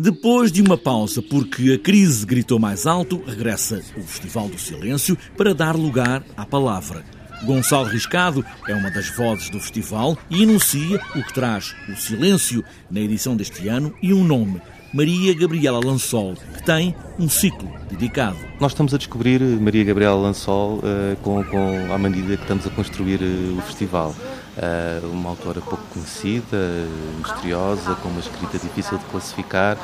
Depois de uma pausa porque a crise gritou mais alto, regressa o Festival do Silêncio para dar lugar à palavra. Gonçalo Riscado é uma das vozes do festival e enuncia o que traz o silêncio na edição deste ano e um nome, Maria Gabriela Lansol, que tem um ciclo dedicado. Nós estamos a descobrir Maria Gabriela Lansol uh, com, com, à medida que estamos a construir uh, o festival. Uh, uma autora pouco conhecida, misteriosa, com uma escrita difícil de classificar,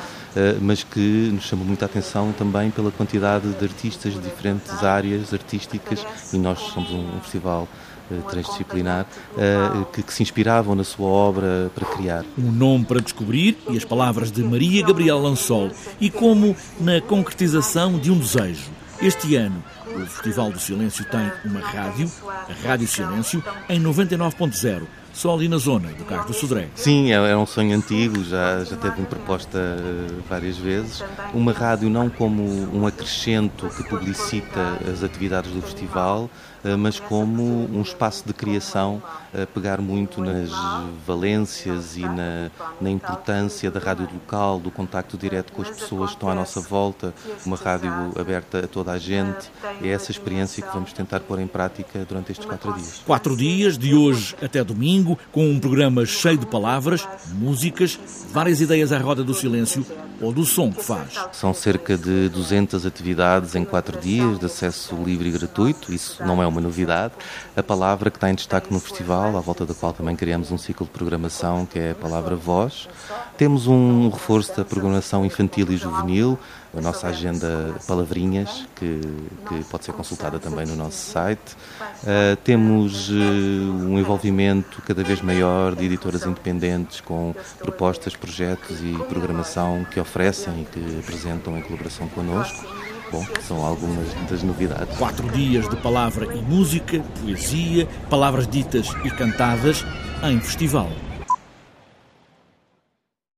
mas que nos chama muita atenção também pela quantidade de artistas de diferentes áreas artísticas e nós somos um, festival eh, transdisciplinar eh, que, que, se inspiravam na sua obra para criar. Um nome para descobrir e as palavras de Maria Gabriel Lansol e como na concretização de um desejo. Este ano, o Festival do Silêncio tem uma rádio, a Rádio Silêncio, em 99.0 só ali na zona do Carro do Sodré. Sim, é, é um sonho antigo, já, já teve proposta eh, várias vezes. Uma rádio não como um acrescento que publicita as atividades do festival, eh, mas como um espaço de criação, a pegar muito nas valências e na, na importância da rádio local, do contacto direto com as pessoas que estão à nossa volta, uma rádio aberta a toda a gente. É essa experiência que vamos tentar pôr em prática durante estes quatro dias. Quatro dias, de hoje até domingo domingo, com um programa cheio de palavras, músicas, várias ideias à roda do silêncio ou do som que faz. São cerca de 200 atividades em quatro dias, de acesso livre e gratuito, isso não é uma novidade. A palavra que está em destaque no festival, à volta da qual também criamos um ciclo de programação, que é a palavra voz. Temos um reforço da programação infantil e juvenil, a nossa agenda Palavrinhas, que, que pode ser consultada também no nosso site. Uh, temos uh, um envolvimento cada vez maior de editoras independentes com propostas, projetos e programação que oferecem e que apresentam em colaboração connosco. Bom, são algumas das novidades. Quatro dias de palavra e música, poesia, palavras ditas e cantadas em festival.